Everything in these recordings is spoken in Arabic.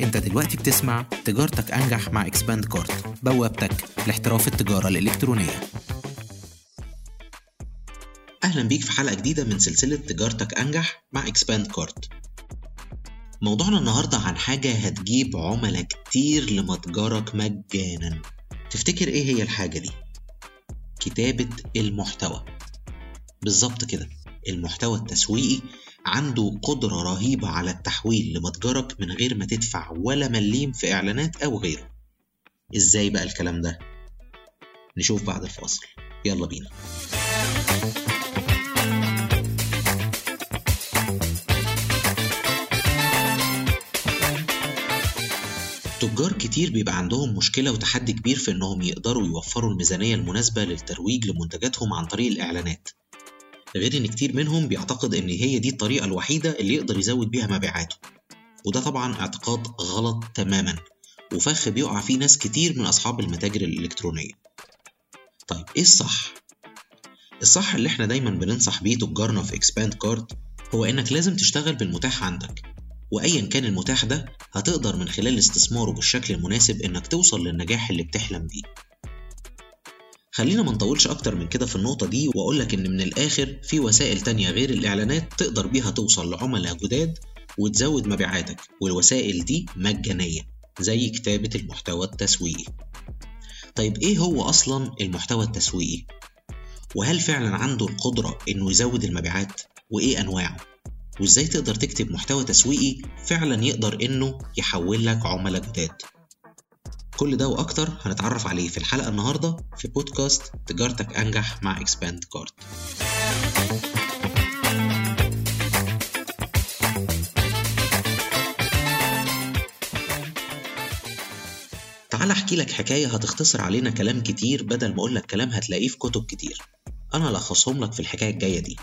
انت دلوقتي بتسمع تجارتك انجح مع ExpandCart بوابتك لاحتراف التجارة الإلكترونية. أهلا بيك في حلقة جديدة من سلسلة تجارتك أنجح مع ExpandCart موضوعنا النهاردة عن حاجة هتجيب عملاء كتير لمتجرك مجانا. تفتكر إيه هي الحاجة دي؟ كتابة المحتوى. بالظبط كده المحتوى التسويقي عنده قدرة رهيبة على التحويل لمتجرك من غير ما تدفع ولا مليم في إعلانات أو غيره. إزاي بقى الكلام ده؟ نشوف بعد الفاصل. يلا بينا. تجار كتير بيبقى عندهم مشكلة وتحدي كبير في إنهم يقدروا يوفروا الميزانية المناسبة للترويج لمنتجاتهم عن طريق الإعلانات. غير إن كتير منهم بيعتقد إن هي دي الطريقة الوحيدة اللي يقدر يزود بيها مبيعاته. وده طبعا اعتقاد غلط تماما وفخ بيقع فيه ناس كتير من أصحاب المتاجر الإلكترونية. طيب إيه الصح؟ الصح اللي إحنا دايما بننصح بيه تجارنا في ExpandCart هو إنك لازم تشتغل بالمتاح عندك. وأيا كان المتاح ده هتقدر من خلال استثماره بالشكل المناسب إنك توصل للنجاح اللي بتحلم بيه. خلينا ما نطولش أكتر من كده في النقطة دي وأقولك إن من الآخر في وسائل تانية غير الإعلانات تقدر بيها توصل لعملاء جداد وتزود مبيعاتك والوسائل دي مجانية زي كتابة المحتوى التسويقي طيب إيه هو أصلا المحتوى التسويقي؟ وهل فعلا عنده القدرة إنه يزود المبيعات؟ وإيه أنواعه؟ وإزاي تقدر تكتب محتوى تسويقي فعلا يقدر إنه يحول لك عملاء جداد؟ كل ده وأكتر هنتعرف عليه في الحلقة النهاردة في بودكاست تجارتك أنجح مع ExpandCart تعال أحكي لك حكاية هتختصر علينا كلام كتير بدل ما أقول لك كلام هتلاقيه في كتب كتير. أنا لخصهم لك في الحكاية الجاية دي.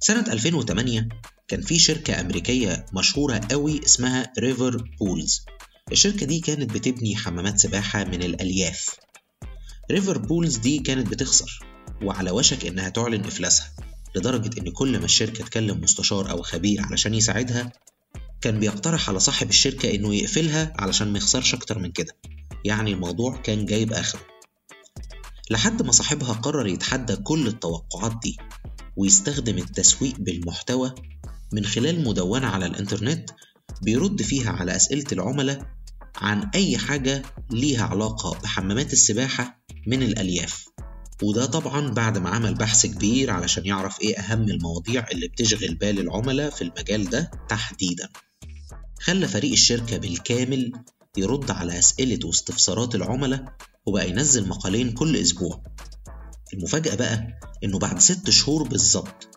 سنة 2008 كان في شركة أمريكية مشهورة قوي اسمها River Pools الشركة دي كانت بتبني حمامات سباحة من الألياف. River Pools دي كانت بتخسر وعلى وشك إنها تعلن إفلاسها لدرجة إن كل ما الشركة تكلم مستشار أو خبير علشان يساعدها كان بيقترح على صاحب الشركة إنه يقفلها علشان ما يخسرش أكتر من كده. يعني الموضوع كان جايب آخره. لحد ما صاحبها قرر يتحدى كل التوقعات دي ويستخدم التسويق بالمحتوى من خلال مدونة على الإنترنت بيرد فيها على أسئلة العملاء عن أي حاجة ليها علاقة بحمامات السباحة من الألياف. وده طبعا بعد ما عمل بحث كبير علشان يعرف إيه أهم المواضيع اللي بتشغل بال العملاء في المجال ده تحديدا. خلى فريق الشركة بالكامل يرد على أسئلة واستفسارات العملاء وبقى ينزل مقالين كل أسبوع. المفاجأة بقى إنه بعد ست شهور بالظبط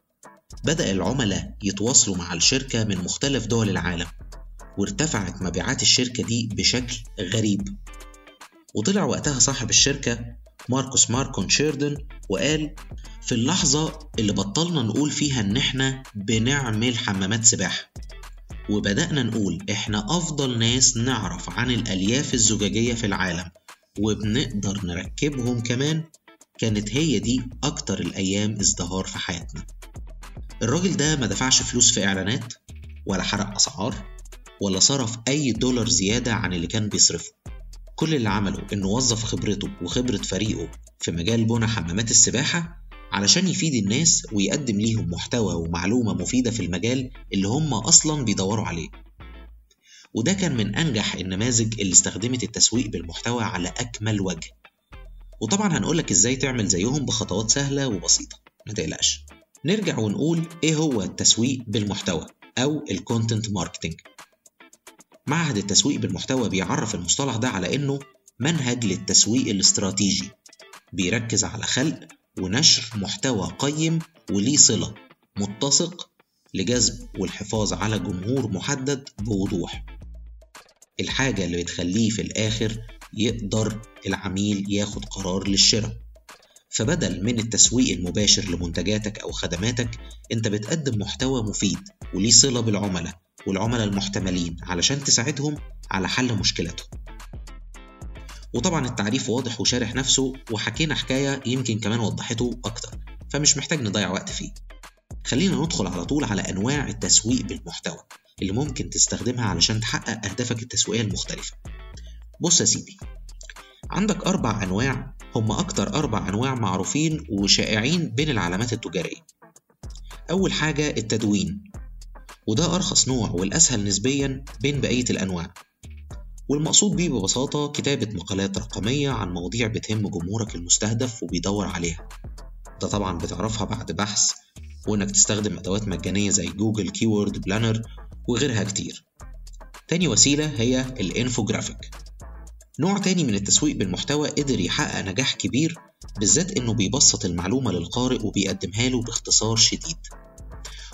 بدأ العملاء يتواصلوا مع الشركة من مختلف دول العالم. وارتفعت مبيعات الشركة دي بشكل غريب. وطلع وقتها صاحب الشركة ماركوس ماركون شيردن وقال في اللحظة اللي بطلنا نقول فيها إن إحنا بنعمل حمامات سباحة وبدأنا نقول إحنا أفضل ناس نعرف عن الألياف الزجاجية في العالم وبنقدر نركبهم كمان كانت هي دي أكتر الأيام ازدهار في حياتنا. الراجل ده ما دفعش فلوس في إعلانات ولا حرق أسعار ولا صرف أي دولار زيادة عن اللي كان بيصرفه. كل اللي عمله إنه وظف خبرته وخبرة فريقه في مجال بنى حمامات السباحة علشان يفيد الناس ويقدم ليهم محتوى ومعلومة مفيدة في المجال اللي هم أصلا بيدوروا عليه. وده كان من أنجح النماذج اللي استخدمت التسويق بالمحتوى على أكمل وجه. وطبعا هنقولك إزاي تعمل زيهم بخطوات سهلة وبسيطة. ما تقلقش. نرجع ونقول إيه هو التسويق بالمحتوى أو ال content marketing معهد التسويق بالمحتوى بيعرف المصطلح ده على إنه منهج للتسويق الاستراتيجي. بيركز على خلق ونشر محتوى قيم وليه صلة متسق لجذب والحفاظ على جمهور محدد بوضوح. الحاجة اللي بتخليه في الآخر يقدر العميل ياخد قرار للشراء. فبدل من التسويق المباشر لمنتجاتك أو خدماتك أنت بتقدم محتوى مفيد وليه صلة بالعملاء. والعملاء المحتملين علشان تساعدهم على حل مشكلتهم. وطبعا التعريف واضح وشارح نفسه وحكينا حكاية يمكن كمان وضحته أكتر فمش محتاج نضيع وقت فيه. خلينا ندخل على طول على أنواع التسويق بالمحتوى اللي ممكن تستخدمها علشان تحقق أهدافك التسويقية المختلفة. بص يا سيدي عندك أربع أنواع هم أكتر أربع أنواع معروفين وشائعين بين العلامات التجارية. أول حاجة التدوين. وده أرخص نوع والأسهل نسبيا بين بقية الأنواع. والمقصود بيه ببساطة كتابة مقالات رقمية عن مواضيع بتهم جمهورك المستهدف وبيدور عليها. ده طبعا بتعرفها بعد بحث وإنك تستخدم أدوات مجانية زي Google Keyword Planner وغيرها كتير. تاني وسيلة هي الإنفوجرافيك. نوع تاني من التسويق بالمحتوى قدر يحقق نجاح كبير بالذات إنه بيبسط المعلومة للقارئ وبيقدمها له باختصار شديد.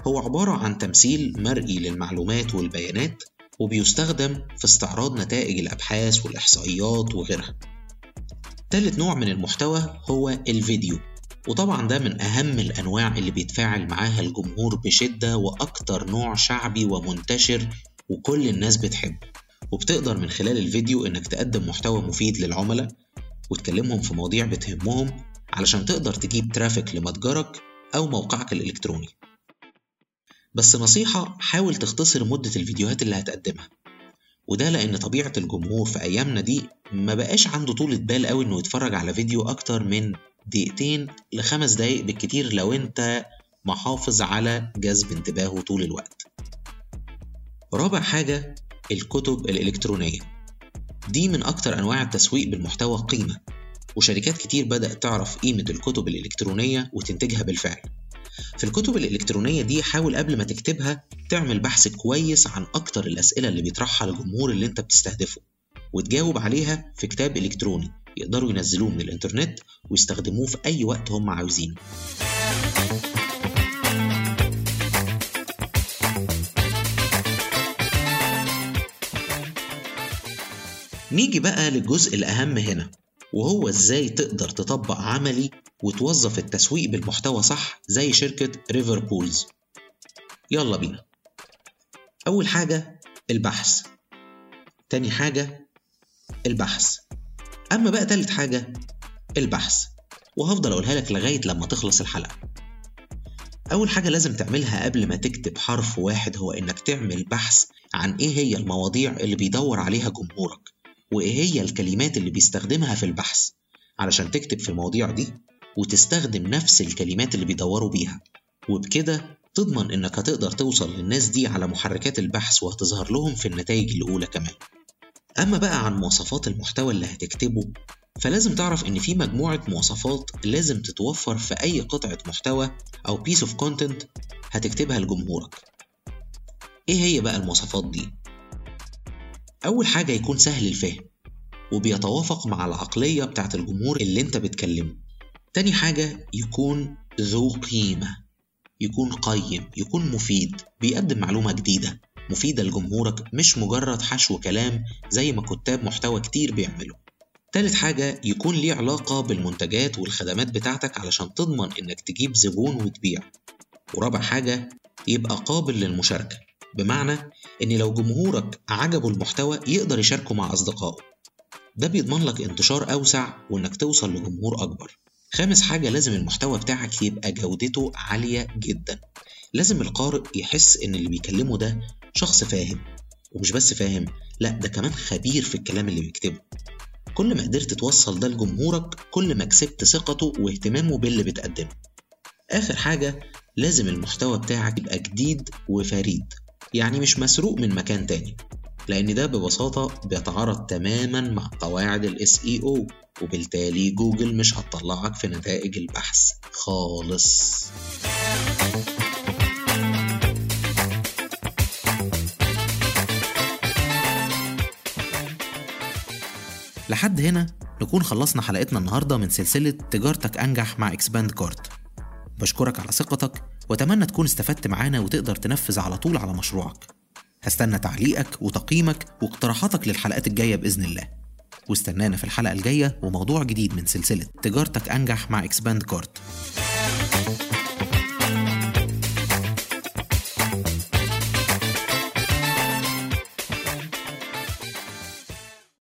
هو عبارة عن تمثيل مرئي للمعلومات والبيانات وبيستخدم في استعراض نتائج الأبحاث والإحصائيات وغيرها. تالت نوع من المحتوى هو الفيديو وطبعا ده من أهم الأنواع اللي بيتفاعل معاها الجمهور بشدة وأكتر نوع شعبي ومنتشر وكل الناس بتحبه. وبتقدر من خلال الفيديو إنك تقدم محتوى مفيد للعملاء وتكلمهم في مواضيع بتهمهم علشان تقدر تجيب ترافيك لمتجرك أو موقعك الإلكتروني. بس نصيحة حاول تختصر مدة الفيديوهات اللي هتقدمها. وده لأن طبيعة الجمهور في أيامنا دي ما بقاش عنده طولة بال قوي إنه يتفرج على فيديو أكتر من دقيقتين لخمس دقايق بالكتير لو أنت محافظ على جذب انتباهه طول الوقت. رابع حاجة الكتب الإلكترونية. دي من أكتر أنواع التسويق بالمحتوى قيمة وشركات كتير بدأت تعرف قيمة الكتب الإلكترونية وتنتجها بالفعل. في الكتب الإلكترونية دي حاول قبل ما تكتبها تعمل بحث كويس عن أكتر الأسئلة اللي بيطرحها الجمهور اللي أنت بتستهدفه وتجاوب عليها في كتاب إلكتروني يقدروا ينزلوه من الإنترنت ويستخدموه في أي وقت هم عاوزينه. نيجي بقى للجزء الأهم هنا وهو إزاي تقدر تطبق عملي وتوظف التسويق بالمحتوى صح زي شركة ريفر بولز يلا بينا. أول حاجة البحث. تاني حاجة البحث. أما بقى تالت حاجة البحث. وهفضل أقولها لك لغاية لما تخلص الحلقة. أول حاجة لازم تعملها قبل ما تكتب حرف واحد هو إنك تعمل بحث عن إيه هي المواضيع اللي بيدور عليها جمهورك وإيه هي الكلمات اللي بيستخدمها في البحث. علشان تكتب في المواضيع دي وتستخدم نفس الكلمات اللي بيدوروا بيها. وبكده تضمن إنك هتقدر توصل للناس دي على محركات البحث وهتظهر لهم في النتائج الأولى كمان. أما بقى عن مواصفات المحتوى اللي هتكتبه فلازم تعرف إن في مجموعة مواصفات لازم تتوفر في أي قطعة محتوى أو piece of content هتكتبها لجمهورك. إيه هي بقى المواصفات دي؟ أول حاجة يكون سهل الفهم وبيتوافق مع العقلية بتاعت الجمهور اللي أنت بتكلمه. تاني حاجة يكون ذو قيمة يكون قيم يكون مفيد بيقدم معلومة جديدة مفيدة لجمهورك مش مجرد حشو كلام زي ما كتاب محتوى كتير بيعملوا تالت حاجة يكون ليه علاقة بالمنتجات والخدمات بتاعتك علشان تضمن إنك تجيب زبون وتبيع. ورابع حاجة يبقى قابل للمشاركة بمعنى إن لو جمهورك عجبه المحتوى يقدر يشاركه مع أصدقائه. ده بيضمن لك انتشار أوسع وإنك توصل لجمهور أكبر. خامس حاجة لازم المحتوى بتاعك يبقى جودته عالية جدا. لازم القارئ يحس إن اللي بيكلمه ده شخص فاهم. ومش بس فاهم لأ ده كمان خبير في الكلام اللي بيكتبه. كل ما قدرت توصل ده لجمهورك كل ما كسبت ثقته واهتمامه باللي بتقدمه. آخر حاجة لازم المحتوى بتاعك يبقى جديد وفريد. يعني مش مسروق من مكان تاني. لأن ده ببساطة بيتعارض تماما مع قواعد ال SEO وبالتالي جوجل مش هتطلعك في نتائج البحث خالص. لحد هنا نكون خلصنا حلقتنا النهارده من سلسلة تجارتك أنجح مع ExpandCart بشكرك على ثقتك وأتمنى تكون استفدت معانا وتقدر تنفذ على طول على مشروعك. هستنى تعليقك وتقييمك واقتراحاتك للحلقات الجاية بإذن الله. واستنانا في الحلقة الجاية وموضوع جديد من سلسلة تجارتك أنجح مع ExpandCart